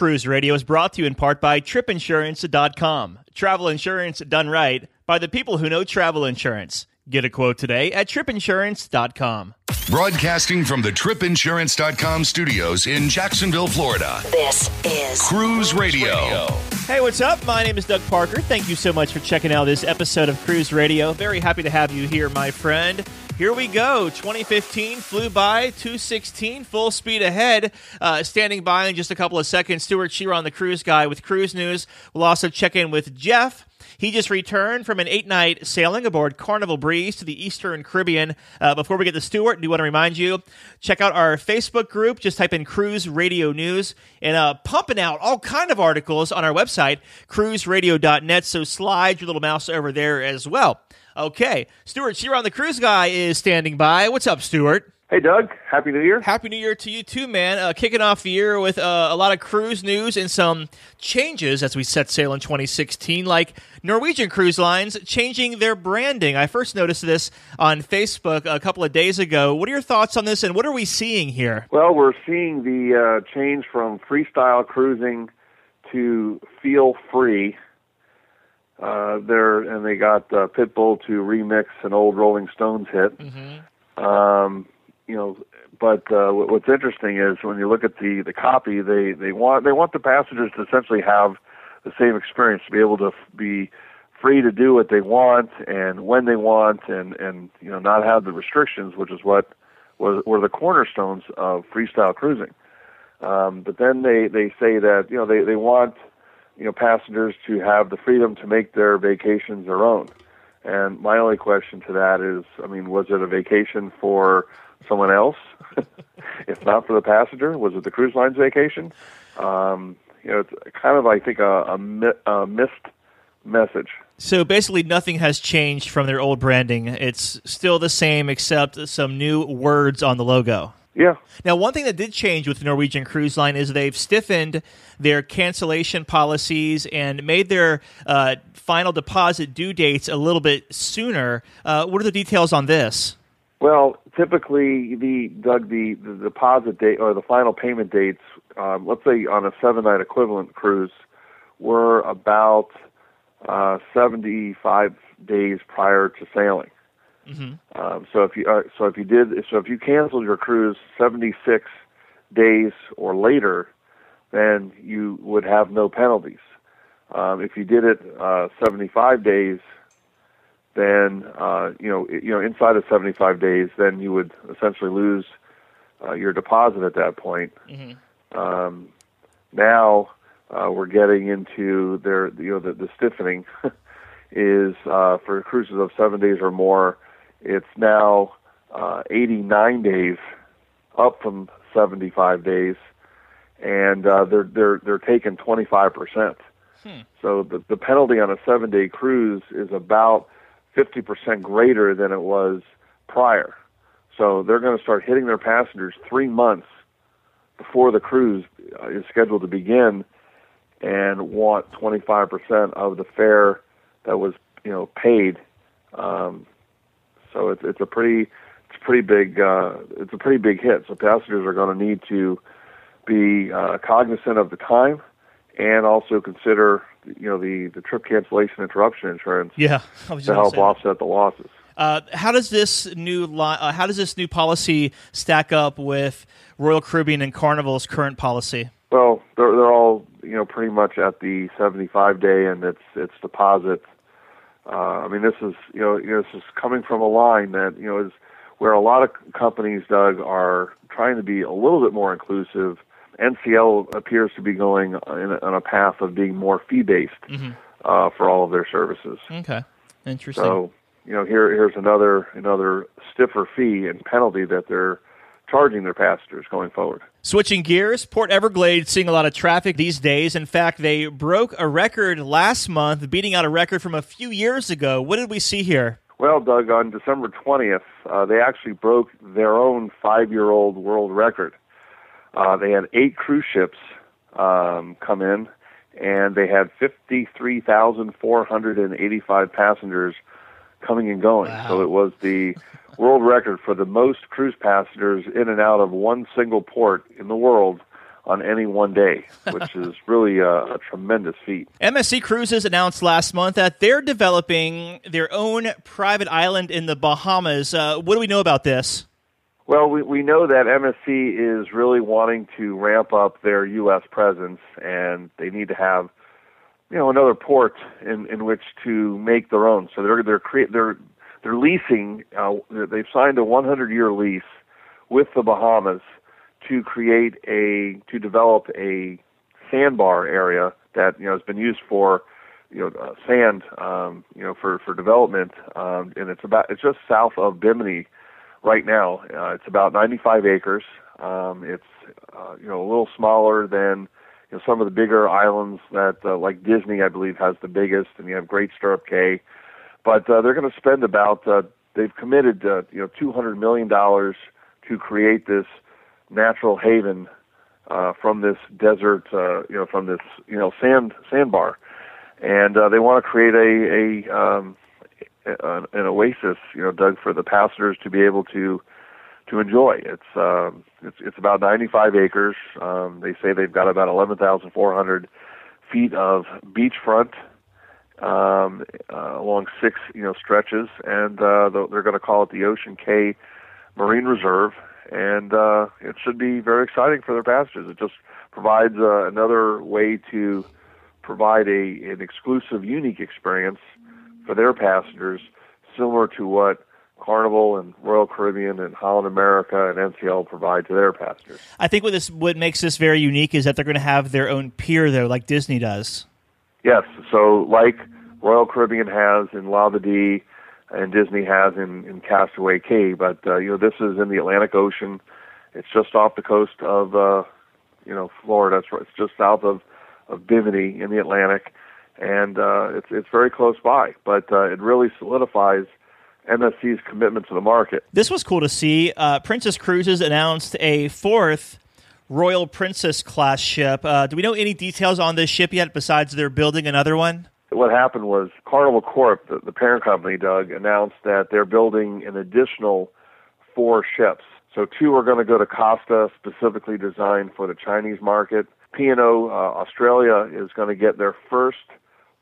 Cruise Radio is brought to you in part by tripinsurance.com. Travel insurance done right by the people who know travel insurance. Get a quote today at tripinsurance.com. Broadcasting from the tripinsurance.com studios in Jacksonville, Florida. This is Cruise Radio. Hey, what's up? My name is Doug Parker. Thank you so much for checking out this episode of Cruise Radio. Very happy to have you here, my friend. Here we go. 2015 flew by, 216, full speed ahead. Uh, standing by in just a couple of seconds, Stewart Chiron, the cruise guy with cruise news. We'll also check in with Jeff. He just returned from an eight night sailing aboard Carnival Breeze to the Eastern Caribbean. Uh, before we get to Stewart, I do want to remind you check out our Facebook group. Just type in Cruise Radio News and uh, pumping out all kind of articles on our website, cruiseradio.net. So slide your little mouse over there as well. Okay, Stewart Chiron, the cruise guy, is standing by. What's up, Stewart? Hey, Doug. Happy New Year. Happy New Year to you too, man. Uh, kicking off the year with uh, a lot of cruise news and some changes as we set sail in 2016, like Norwegian Cruise Lines changing their branding. I first noticed this on Facebook a couple of days ago. What are your thoughts on this, and what are we seeing here? Well, we're seeing the uh, change from freestyle cruising to feel free. Uh, there, and they got uh, Pitbull to remix an old Rolling Stones hit. Mm-hmm. Um, you know, but uh, what's interesting is when you look at the the copy, they they want they want the passengers to essentially have the same experience, to be able to f- be free to do what they want and when they want, and and you know not have the restrictions, which is what was were the cornerstones of freestyle cruising. Um, but then they they say that you know they they want you know passengers to have the freedom to make their vacations their own. And my only question to that is, I mean, was it a vacation for someone else? if not for the passenger, was it the cruise line's vacation? Um, you know, it's kind of, I think, a, a, mi- a missed message. So basically, nothing has changed from their old branding. It's still the same, except some new words on the logo. Yeah. Now, one thing that did change with the Norwegian Cruise Line is they've stiffened their cancellation policies and made their uh, final deposit due dates a little bit sooner. Uh, what are the details on this? Well, typically, the Doug, the, the deposit date or the final payment dates, um, let's say on a seven night equivalent cruise, were about uh, 75 days prior to sailing. Mm-hmm. Um, so if you uh, so if you did so if you canceled your cruise 76 days or later, then you would have no penalties. Um, if you did it uh, 75 days, then uh, you know you know inside of 75 days, then you would essentially lose uh, your deposit at that point. Mm-hmm. Um, now uh, we're getting into their you know the, the stiffening is uh, for cruises of seven days or more. It's now uh, 89 days, up from 75 days, and uh, they're they're they're taking 25 percent. Hmm. So the the penalty on a seven day cruise is about 50 percent greater than it was prior. So they're going to start hitting their passengers three months before the cruise uh, is scheduled to begin, and want 25 percent of the fare that was you know paid. Um, so it's it's a pretty it's a pretty big uh, it's a pretty big hit. So passengers are going to need to be uh, cognizant of the time and also consider you know the the trip cancellation interruption insurance Yeah, I was just to help offset the losses. Uh, how does this new li- uh, how does this new policy stack up with Royal Caribbean and Carnival's current policy? Well, they're they're all you know pretty much at the 75 day and it's it's deposit. Uh, I mean, this is you know, you know this is coming from a line that you know is where a lot of companies, Doug, are trying to be a little bit more inclusive. NCL appears to be going in on a path of being more fee based Mm-hmm. uh, for all of their services. Okay, interesting. So, you know, here here's another another stiffer fee and penalty that they're charging their passengers going forward. Switching gears, Port Everglades seeing a lot of traffic these days. In fact, they broke a record last month, beating out a record from a few years ago. What did we see here? Well, Doug, on December 20th, uh, they actually broke their own five-year-old world record. Uh, they had eight cruise ships um, come in, and they had 53,485 passengers coming and going. Wow. So it was the world record for the most cruise passengers in and out of one single port in the world on any one day, which is really a, a, tremendous feat. MSC Cruises announced last month that they're developing their own private island in the Bahamas. Uh, what do we know about this? Well, we, we know that MSC is really wanting to ramp up their U.S. presence, and they need to have, you know, another port in, in which to make their own. So they're they're create they're they're leasing. Uh, they've signed a 100-year lease with the Bahamas to create a to develop a sandbar area that you know has been used for you know uh, sand um, you know for for development um, and it's about it's just south of Bimini right now uh, it's about 95 acres. Um, it's uh, you know a little smaller than you know some of the bigger islands that uh, like Disney I believe has the biggest and you have Great Stirrup Cay. But uh, they're going to spend about uh, they've committed uh, you know 200 million dollars to create this natural haven uh, from this desert, uh, you know, from this you know sand sandbar, and uh, they want to create a a um, an, an oasis, you know, Doug, for the passengers to be able to to enjoy. It's um, it's it's about 95 acres. Um, they say they've got about 11,400 feet of beachfront um, uh, along six you know stretches, and uh, they're going to call it the Ocean Cay Marine Reserve, and uh, it should be very exciting for their passengers. It just provides uh, another way to provide a an exclusive, unique experience for their passengers, similar to what Carnival and Royal Caribbean and Holland America and NCL provide to their passengers. I think what this what makes this very unique is that they're going to have their own pier there, like Disney does. Yes, so like Royal Caribbean has in Labadee and Disney has in, in Castaway Cay. But uh, you know, this is in the Atlantic Ocean. It's just off the coast of uh, you know Florida. It's, it's just south of of Bimini in the Atlantic, and uh, it's it's very close by. But uh, it really solidifies MSC's commitment to the market. This was cool to see. Uh, Princess Cruises announced a fourth Royal Princess class ship. Uh, do we know any details on this ship yet? Besides, they're building another one what happened was Carnival Corp, the, the parent company, Doug, announced that they're building an additional four ships. So two are going to go to Costa, specifically designed for the Chinese market. P&O uh, Australia is going to get their first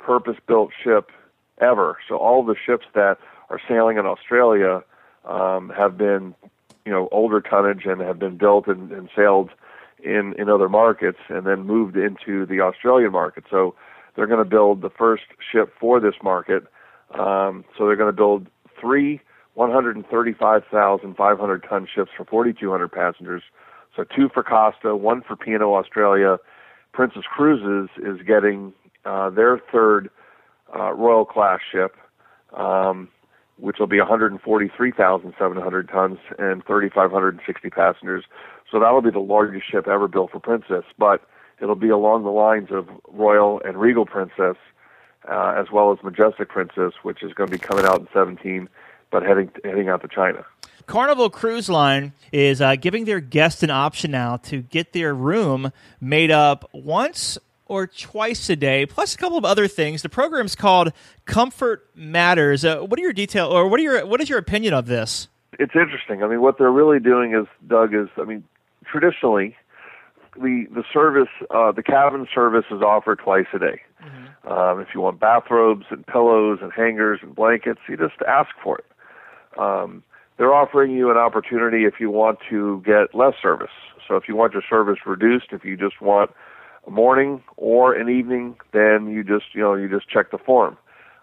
purpose-built ship ever. So all the ships that are sailing in Australia um, have been, you know, older tonnage and have been built and, and sailed in in other markets and then moved into the Australian market. So they're going to build the first ship for this market. Um, so they're going to build three 135,500 ton ships for 4,200 passengers. So two for Costa, one for P&O Australia. Princess Cruises is getting uh, their third uh, Royal class ship, um, which will be 143,700 tons and 3,560 passengers. So that'll be the largest ship ever built for Princess. But it'll be along the lines of Royal and Regal Princess, uh, as well as Majestic Princess, which is going to be coming out in 17, but heading heading out to China. Carnival Cruise Line is uh, giving their guests an option now to get their room made up once or twice a day, plus a couple of other things. The program's called Comfort Matters. Uh, what are your detail, or what are your what is your opinion of this? It's interesting. I mean, what they're really doing is, Doug, is I mean, traditionally the the service, uh, the cabin service is offered twice a day. Mm-hmm. Um, if you want bathrobes and pillows and hangers and blankets, you just ask for it. Um, they're offering you an opportunity if you want to get less service. So if you want your service reduced, if you just want a morning or an evening, then you just you know you just check the form.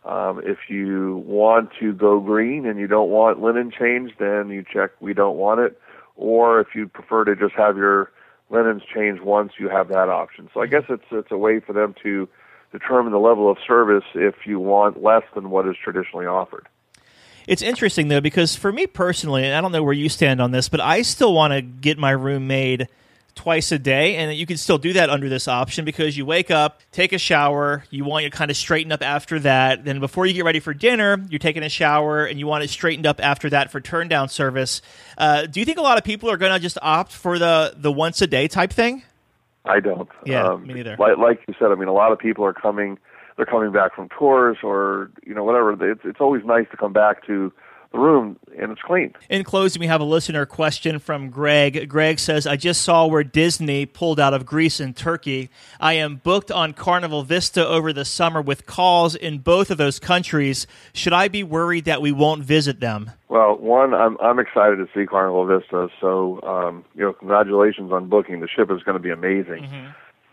Um, if you want to go green and you don't want linen change, then you check we don't want it. Or if you prefer to just have your linens change once you have that option. So I guess it's it's a way for them to determine the level of service if you want less than what is traditionally offered. It's interesting though because for me personally, and I don't know where you stand on this, but I still want to get my room made twice a day, and you can still do that under this option because you wake up, take a shower, you want to kind of straighten up after that. Then before you get ready for dinner, you're taking a shower, and you want it straightened up after that for turn down service. Uh, do you think a lot of people are going to just opt for the the once a day type thing? I don't. Yeah, um, me neither. Like, like you said, I mean, a lot of people are coming. They're coming back from tours, or you know, whatever. It's it's always nice to come back to the room and it's clean. In closing, we have a listener question from Greg. Greg says, I just saw where Disney pulled out of Greece and Turkey. I am booked on Carnival Vista over the summer with calls in both of those countries. Should I be worried that we won't visit them? Well, one, I'm I'm excited to see Carnival Vista. So, um, you know, congratulations on booking. The ship is going to be amazing. Mm-hmm.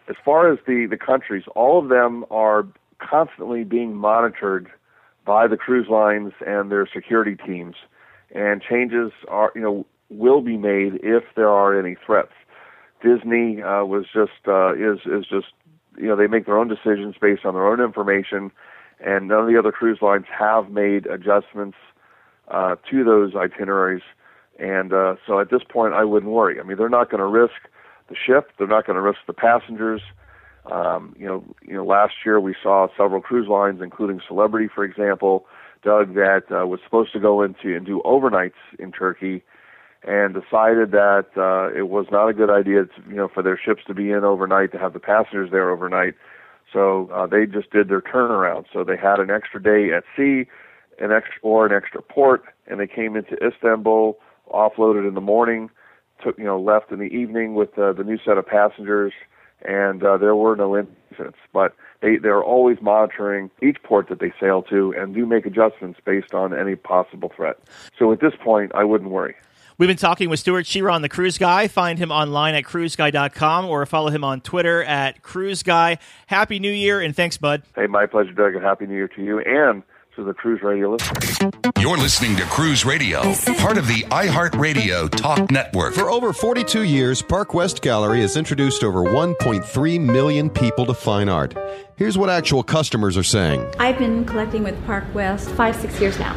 As far as the the countries, all of them are constantly being monitored by the cruise lines and their security teams, and changes are you know will be made if there are any threats. Disney uh, was just uh, is is just you know they make their own decisions based on their own information, and none of the other cruise lines have made adjustments uh, to those itineraries. And uh, so at this point, I wouldn't worry. I mean, they're not going to risk the ship. They're not going to risk the passengers. Um, you know, you know, last year we saw several cruise lines, including Celebrity, for example, Doug, that uh, was supposed to go into and do overnights in Turkey, and decided that uh, it was not a good idea, to, you know, for their ships to be in overnight to have the passengers there overnight. So uh, they just did their turnaround. So they had an extra day at sea, an extra or an extra port, and they came into Istanbul, offloaded in the morning, took you know left in the evening with uh, the new set of passengers and uh, there were no incidents. But they they're always monitoring each port that they sail to and do make adjustments based on any possible threat. So at this point, I wouldn't worry. We've been talking with Stewart Chiron, the Cruise Guy. Find him online at cruiseguy.com or follow him on Twitter at Cruise Guy. Happy New Year and thanks, bud. Hey, my pleasure, Doug, and Happy New Year to you and to the Cruise Radio listeners. You're listening to Cruise Radio, part of the iHeartRadio Talk Network. For over 42 years, Park West Gallery has introduced over 1.3 million people to fine art. Here's what actual customers are saying. I've been collecting with Park West five, six years now.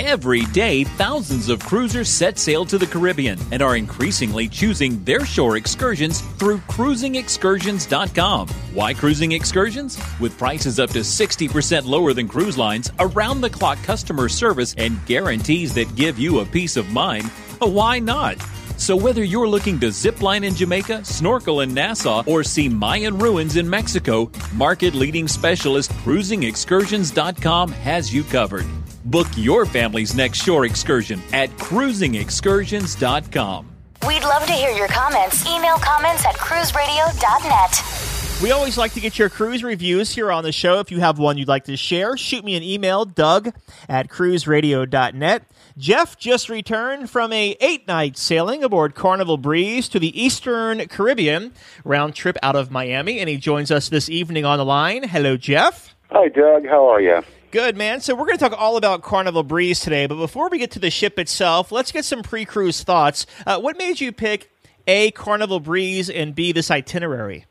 Every day, thousands of cruisers set sail to the Caribbean and are increasingly choosing their shore excursions through cruisingexcursions.com. Why cruising excursions? With prices up to 60% lower than cruise lines, around the clock customer service, and guarantees that give you a peace of mind, why not? So, whether you're looking to zip line in Jamaica, snorkel in Nassau, or see Mayan ruins in Mexico, market leading specialist cruisingexcursions.com has you covered. Book your family's next shore excursion at cruisingexcursions.com. We'd love to hear your comments. Email comments at cruiseradio.net. We always like to get your cruise reviews here on the show. If you have one you'd like to share, shoot me an email, doug at cruiseradio.net. Jeff just returned from a eight-night sailing aboard Carnival Breeze to the Eastern Caribbean, round trip out of Miami, and he joins us this evening on the line. Hello, Jeff. Hi, Doug. How are you? Good, man. So we're going to talk all about Carnival Breeze today, but before we get to the ship itself, let's get some pre-cruise thoughts. Uh, what made you pick A, Carnival Breeze, and B, this itinerary?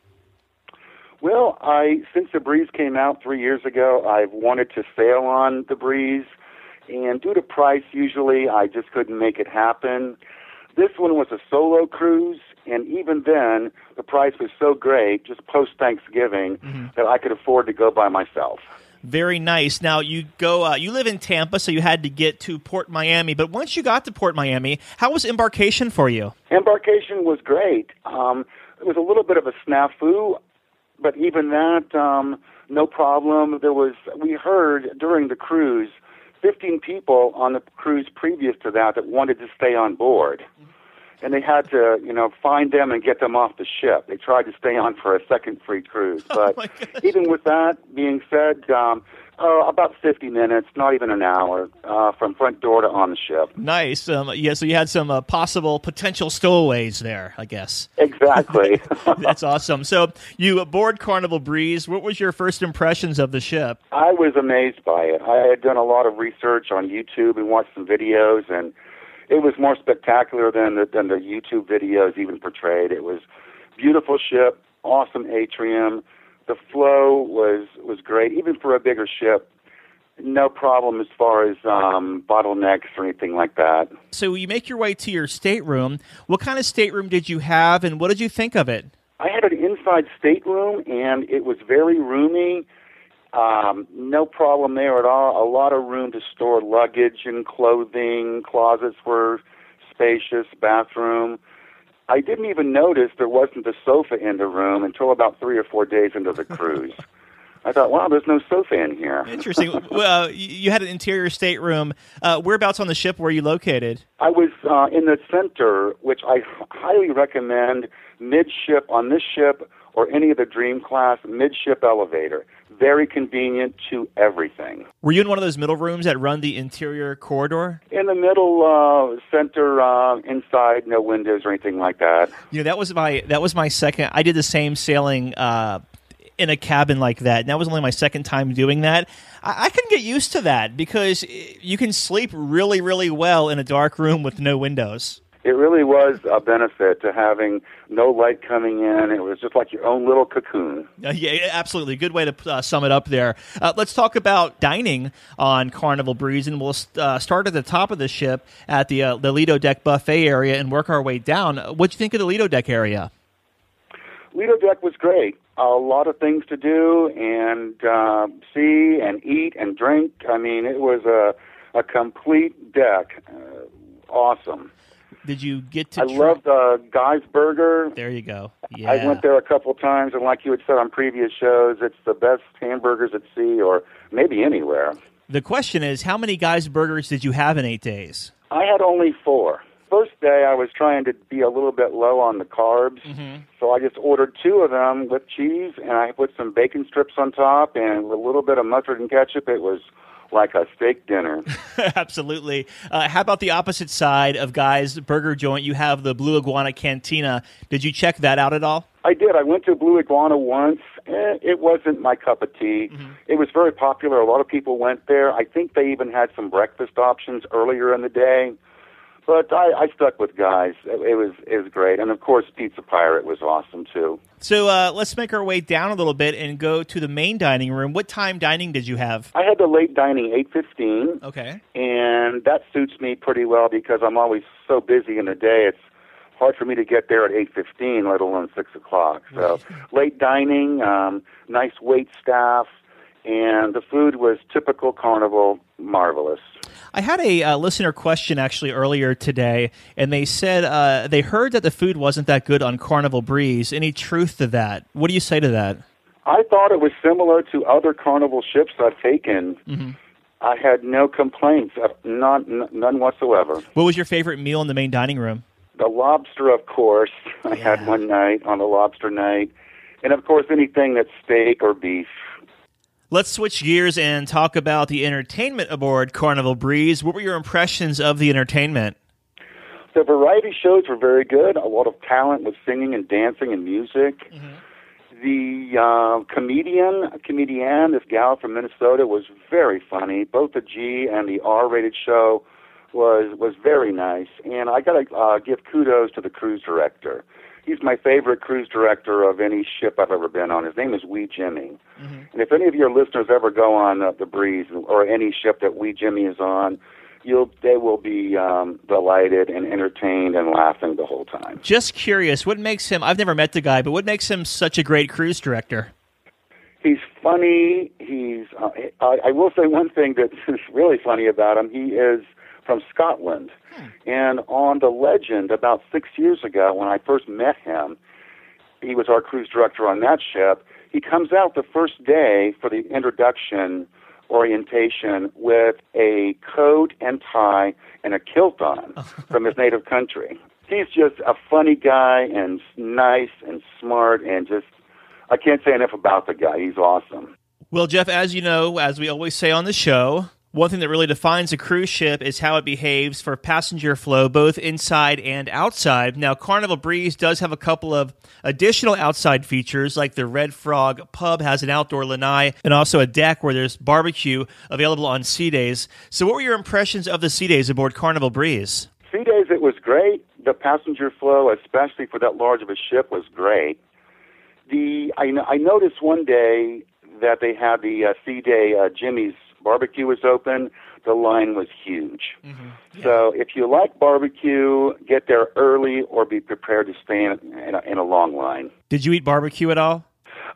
Well, I since the Breeze came out three years ago, I've wanted to sail on the Breeze, and due to price, usually I just couldn't make it happen. This one was a solo cruise, and even then, the price was so great, just post Thanksgiving, mm-hmm. that I could afford to go by myself. Very nice. Now you go. Uh, you live in Tampa, so you had to get to Port Miami. But once you got to Port Miami, how was embarkation for you? Embarkation was great. Um, it was a little bit of a snafu, but even that, um, no problem. There was. We heard during the cruise, fifteen people on the cruise previous to that that wanted to stay on board. Mm-hmm and they had to, you know, find them and get them off the ship. They tried to stay on for a second free cruise, oh but oh even with that being said, um, uh, about 50 minutes, not even an hour, uh, from front door to on the ship. Nice. Um, yeah, so you had some uh, possible potential stowaways there, I guess. Exactly. That's awesome. So you board Carnival Breeze. What was your first impressions of the ship? I was amazed by it. I had done a lot of research on YouTube and watched some videos, and it was more spectacular than the, than the YouTube videos even portrayed. It was beautiful ship, awesome atrium. The flow was was great, even for a bigger ship. no problem as far as um, bottlenecks or anything like that. So you make your way to your stateroom. What kind of stateroom did you have, and what did you think of it? I had an inside stateroom, and it was very roomy. Um, no problem there at all. A lot of room to store luggage and clothing. Closets were spacious. Bathroom. I didn't even notice there wasn't a sofa in the room until about three or four days into the cruise. I thought, wow, there's no sofa in here. Interesting. well, you had an interior stateroom. Uh, whereabouts on the ship were you located? I was uh, in the center, which I highly recommend midship on this ship or any of the Dream Class midship elevator. Very convenient to everything. Were you in one of those middle rooms that run the interior corridor? In the middle uh, center, uh, inside, no windows or anything like that. You know, that was my that was my second. I did the same sailing uh, in a cabin like that. And that was only my second time doing that. I, I can get used to that because you can sleep really, really well in a dark room with no windows it really was a benefit to having no light coming in. It was just like your own little cocoon. Uh, yeah, absolutely. Good way to uh, sum it up there. Uh, let's talk about dining on Carnival Breeze, and we'll uh, start at the top of the ship at the, uh, the Lido Deck buffet area and work our way down. What do you think of the Lido Deck area? Lido Deck was great. A lot of things to do and uh, see and eat and drink. I mean, it was a a complete deck. awesome. Did you get to? I try- loved uh, Guy's Burger. There you go. Yeah. I went there a couple times, and like you had said on previous shows, it's the best hamburgers at sea, or maybe anywhere. The question is, how many Guy's Burgers did you have in eight days? I had only four. First day, I was trying to be a little bit low on the carbs, mm-hmm. so I just ordered two of them with cheese, and I put some bacon strips on top, and a little bit of mustard and ketchup. It was like a steak dinner. Absolutely. Uh, how about the opposite side of Guy's Burger Joint? You have the Blue Iguana Cantina. Did you check that out at all? I did. I went to Blue Iguana once. Eh, it wasn't my cup of tea. Mm-hmm. It was very popular. A lot of people went there. I think they even had some breakfast options earlier in the day. But I, I stuck with guys. It, it was it was great, and of course, Pizza Pirate was awesome too. So uh, let's make our way down a little bit and go to the main dining room. What time dining did you have? I had the late dining, eight fifteen. Okay, and that suits me pretty well because I'm always so busy in the day. It's hard for me to get there at eight fifteen, let alone six o'clock. So late dining, um, nice wait staff, and the food was typical carnival, marvelous. I had a uh, listener question actually earlier today, and they said uh, they heard that the food wasn't that good on Carnival Breeze. Any truth to that? What do you say to that? I thought it was similar to other Carnival ships I've taken. Mm-hmm. I had no complaints, uh, none, none whatsoever. What was your favorite meal in the main dining room? The lobster, of course. I had one night on the lobster night, and of course anything that's steak or beef. Let's switch gears and talk about the entertainment aboard Carnival Breeze. What were your impressions of the entertainment? The variety shows were very good. A lot of talent with singing and dancing and music. Mm-hmm. The uh, comedian, comedian, this gal from Minnesota, was very funny. Both the G and the R-rated show was was very nice. And I got to uh, give kudos to the cruise director he's my favorite cruise director of any ship I've ever been on. His name is Wee Jimmy. Mm-hmm. And if any of your listeners ever go on uh, the Breeze or any ship that Wee Jimmy is on, you'll they will be um, delighted and entertained and laughing the whole time. Just curious, what makes him? I've never met the guy, but what makes him such a great cruise director? He's funny. He's. Uh, I, I will say one thing that's really funny about him. He is from Scotland. Hmm. And on the Legend, about six years ago, when I first met him, he was our cruise director on that ship. He comes out the first day for the introduction orientation with a coat and tie and a kilt on from his native country. He's just a funny guy and nice and smart and just, I can't say enough about the guy. He's awesome. Well, Jeff, as you know, as we always say on the show, one thing that really defines a cruise ship is how it behaves for passenger flow, both inside and outside. Now, Carnival Breeze does have a couple of additional outside features, like the Red Frog Pub has an outdoor lanai and also a deck where there's barbecue available on sea days. So, what were your impressions of the sea days aboard Carnival Breeze? Sea days, it was great. The passenger flow, especially for that large of a ship, was great. The I, I noticed one day that they had the uh, sea day uh, Jimmy's Barbecue was open. The line was huge. So if you like barbecue, get there early or be prepared to stay in, in, a, in a long line. Did you eat barbecue at all?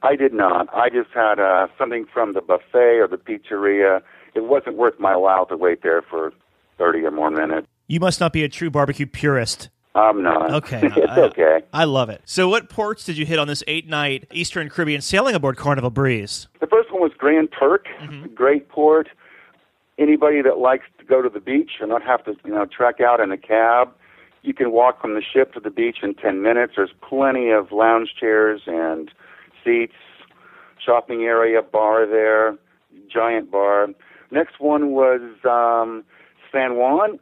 I did not. I just had uh, something from the buffet or the pizzeria. It wasn't worth my while to wait there for 30 or more minutes. You must not be a true barbecue purist. I'm not. Okay. it's I- okay. I love it. So, what ports did you hit on this eight night Eastern Caribbean sailing aboard Carnival Breeze? The first one was Grand Turk, great port. Anybody that likes to go to the beach and not have to, you know, trek out in a cab, you can walk from the ship to the beach in 10 minutes. There's plenty of lounge chairs and seats, shopping area, bar there, giant bar. Next one was um, San Juan,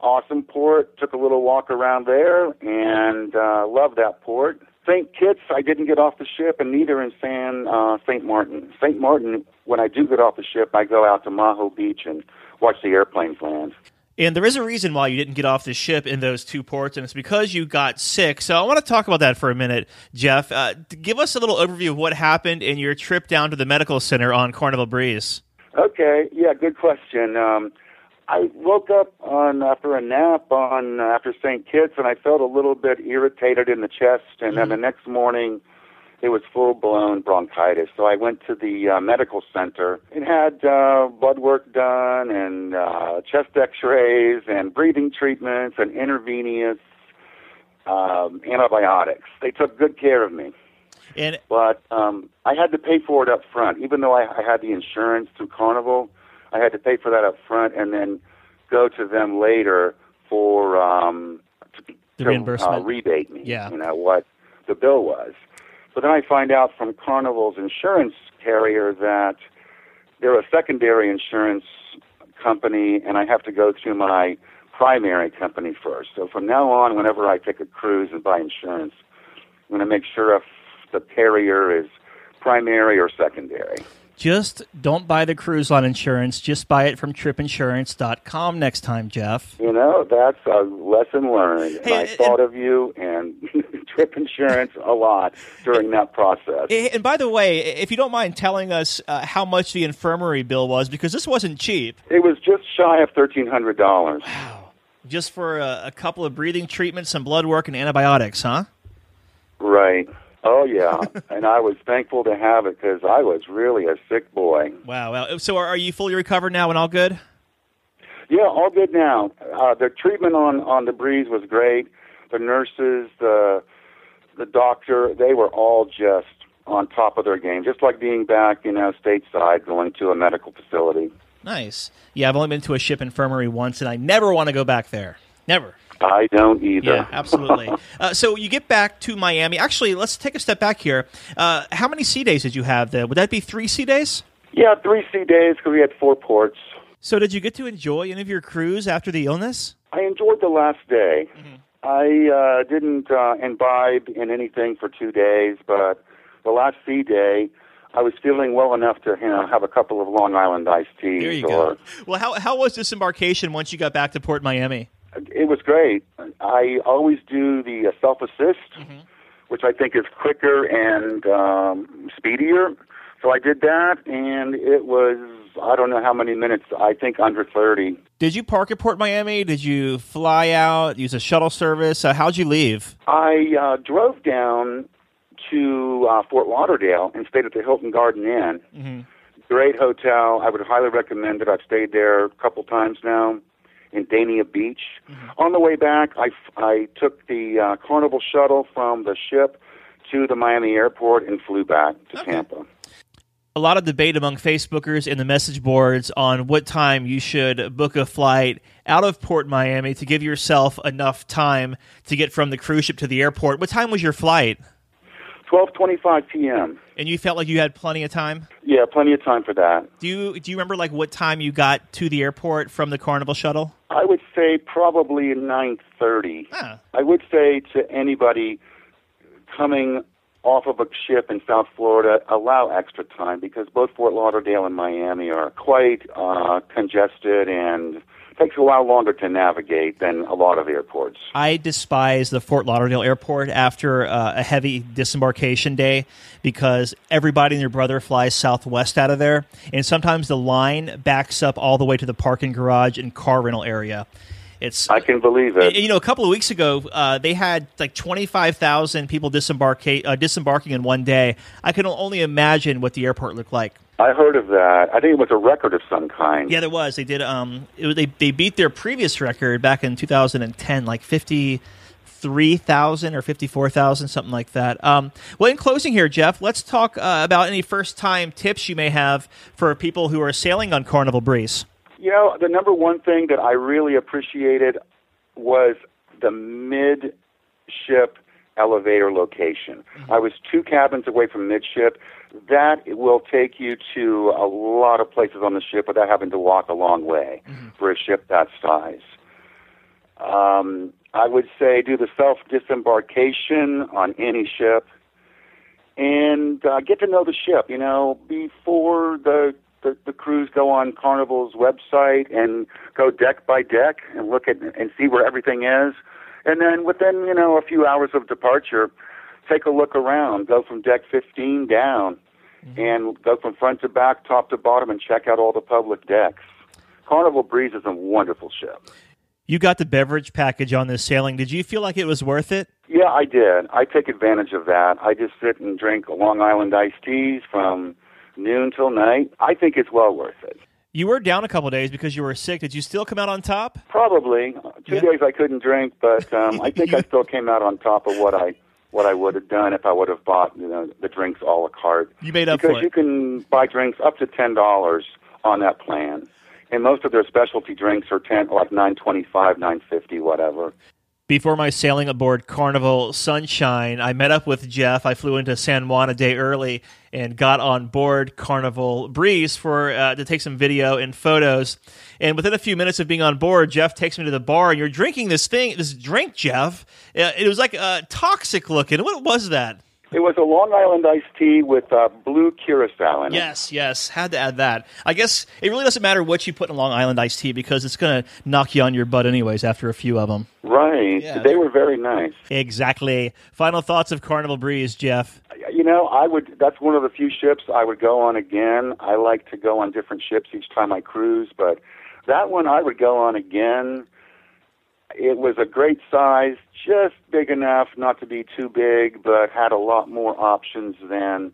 awesome port. Took a little walk around there and uh, loved that port. St. Kitts, I didn't get off the ship, and neither in San uh, St. Martin. St. Martin, when I do get off the ship, I go out to Maho Beach and watch the airplanes land. And there is a reason why you didn't get off the ship in those two ports, and it's because you got sick. So I want to talk about that for a minute, Jeff. Uh, give us a little overview of what happened in your trip down to the medical center on Carnival Breeze. Okay, yeah, good question. Um, I woke up on after a nap on after St. Kitts, and I felt a little bit irritated in the chest. And then the next morning, it was full blown bronchitis. So I went to the uh, medical center and had uh, blood work done, and uh, chest X-rays, and breathing treatments, and intravenous um, antibiotics. They took good care of me And but um, I had to pay for it up front. Even though I, I had the insurance through Carnival, I had to pay for that up front and then go to them later for um, to, The to, reimbursement. uh, rebate me. Yeah. you know what the bill was. But then I find out from Carnival's insurance carrier that they're a secondary insurance company, and I have to go through my primary company first. So from now on, whenever I take a cruise and buy insurance, I'm going to make sure if the carrier is primary or secondary. Just don't buy the cruise line insurance. Just buy it from tripinsurance.com next time, Jeff. You know, that's a lesson learned. Hey, I and- thought of you and trip insurance a lot during that process. And by the way, if you don't mind telling us uh, how much the infirmary bill was, because this wasn't cheap, It was just shy of $1,300. Wow. just for a, a couple of breathing treatments, some blood work, and antibiotics, huh? Right. Oh, yeah. and I was thankful to have it because I was really a sick boy. Wow. Well, so are, are you fully recovered now and all good? Yeah, all good now. Uh, the treatment on on the breeze was great. The nurses, the the doctor, they were all just on top of their game, just like being back, you know, stateside, going to a medical facility. Nice. Yeah, I've only been to a ship infirmary once, and I never want to go back there. Never. I don't either. Yeah, absolutely. uh, so you get back to Miami. Actually, let's take a step back here. Uh, how many sea days did you have there? Would that be three sea days? Yeah, three sea days because we had four ports. So did you get to enjoy any of your cruise after the illness? I enjoyed the last day. I uh, didn't uh, imbibe in anything for two days, but the last sea day, I was feeling well enough to you know have a couple of Long Island iced teas. There you or, go. Well, how, how was disembarkation once you got back to Port Miami? It was great. I always do the uh, self assist, which I think is quicker and um, speedier. So I did that, and it was I don't know how many minutes. I think under thirty. Did you park at Port Miami? Did you fly out, use a shuttle service? Uh, how'd you leave? I uh, drove down to uh, Fort Lauderdale and stayed at the Hilton Garden Inn. Great hotel. I would highly recommend it. I've stayed there a couple times now in Dania Beach. On the way back, I, I took the uh, Carnival shuttle from the ship to the Miami airport and flew back to Tampa. a lot of debate among Facebookers and the message boards on what time you should book a flight out of Port Miami to give yourself enough time to get from the cruise ship to the airport. What time was your flight? 12:25 p.m. And you felt like you had plenty of time? Yeah, plenty of time for that. Do you do you remember like what time you got to the airport from the Carnival shuttle? I would say probably 9:30. Ah. I would say to anybody coming off of a ship in South Florida, allow extra time because both Fort Lauderdale and Miami are quite uh, congested and takes a while longer to navigate than a lot of airports. I despise the Fort Lauderdale airport after uh, a heavy disembarkation day because everybody and their brother flies Southwest out of there, and sometimes the line backs up all the way to the parking garage and car rental area. It's I can believe it. You know, a couple of weeks ago, uh, they had like twenty five thousand people disembark uh, disembarking in one day. I can only imagine what the airport looked like. I heard of that. I think it was a record of some kind. Yeah, there was. They did. Um, it, they they beat their previous record back in 2010, like 53,000 or 54,000, something like that. Um, well, in closing here, Jeff, let's talk uh, about any first time tips you may have for people who are sailing on Carnival Breeze. You know, the number one thing that I really appreciated was the midship elevator location. Mm-hmm. I was two cabins away from midship that will take you to a lot of places on the ship without having to walk a long way mm-hmm. for a ship that size. Um, I would say do the self disembarkation on any ship and uh, get to know the ship. You know, before the, the the cruise, go on Carnival's website and go deck by deck and look at and see where everything is. And then within you know a few hours of departure, take a look around, go from deck 15 down, mm-hmm. and go from front to back, top to bottom, and check out all the public decks. Carnival Breeze is a wonderful ship. You got the beverage package on this sailing. Did you feel like it was worth it? Yeah, I did. I take advantage of that. I just sit and drink Long Island iced teas from noon till night. I think it's well worth it. You were down a couple days because you were sick. Did you still come out on top? Probably. Two yeah. days I couldn't drink, but um, I think I still came out on top of what I what I would have done if I would have bought you know the drinks a la carte. You made up because you can buy drinks up to ten dollars on that plan, and most of their specialty drinks are ten like nine twenty five, nine fifty, whatever. Before my sailing aboard Carnival Sunshine, I met up with Jeff. I flew into San Juan a day early and got on board Carnival Breeze for uh, to take some video and photos. And within a few minutes of being on board, Jeff takes me to the bar, and you're drinking this thing, this drink, Jeff. Uh, it was like uh, toxic looking. What was that? It was a Long Island iced tea with uh, blue curacao in it. Yes, yes, had to add that. I guess it really doesn't matter what you put in Long Island iced tea because it's going to knock you on your butt anyways after a few of them. Right. Yeah, they were very nice. Exactly. Final thoughts of Carnival Breeze, Jeff. You know, I would. That's one of the few ships I would go on again. I like to go on different ships each time I cruise, but that one I would go on again it was a great size, just big enough not to be too big, but had a lot more options than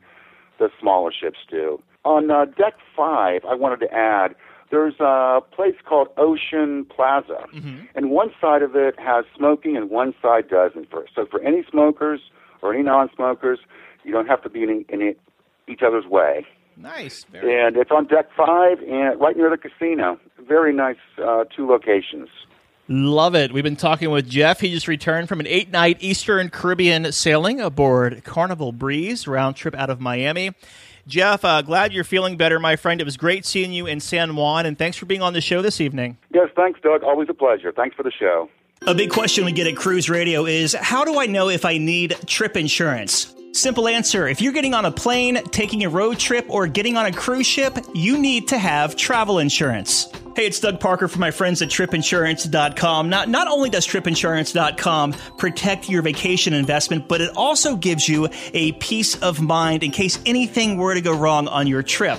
the smaller ships do. On uh, deck five, I wanted to add there's a place called Ocean Plaza, mm-hmm. and one side of it has smoking and one side doesn't. For so for any smokers or any non-smokers, you don't have to be in, in each other's way. Nice. Very and it's on deck five and right near the casino. Very nice uh, two locations. Love it. We've been talking with Jeff. He just returned from an eight night Eastern Caribbean sailing aboard Carnival Breeze, round trip out of Miami. Jeff, uh, glad you're feeling better, my friend. It was great seeing you in San Juan, and thanks for being on the show this evening. Yes, thanks, Doug. Always a pleasure. Thanks for the show. A big question we get at Cruise Radio is how do I know if I need trip insurance? Simple answer if you're getting on a plane, taking a road trip, or getting on a cruise ship, you need to have travel insurance. Hey, it's Doug Parker from my friends at tripinsurance.com. Not, not only does tripinsurance.com protect your vacation investment, but it also gives you a peace of mind in case anything were to go wrong on your trip.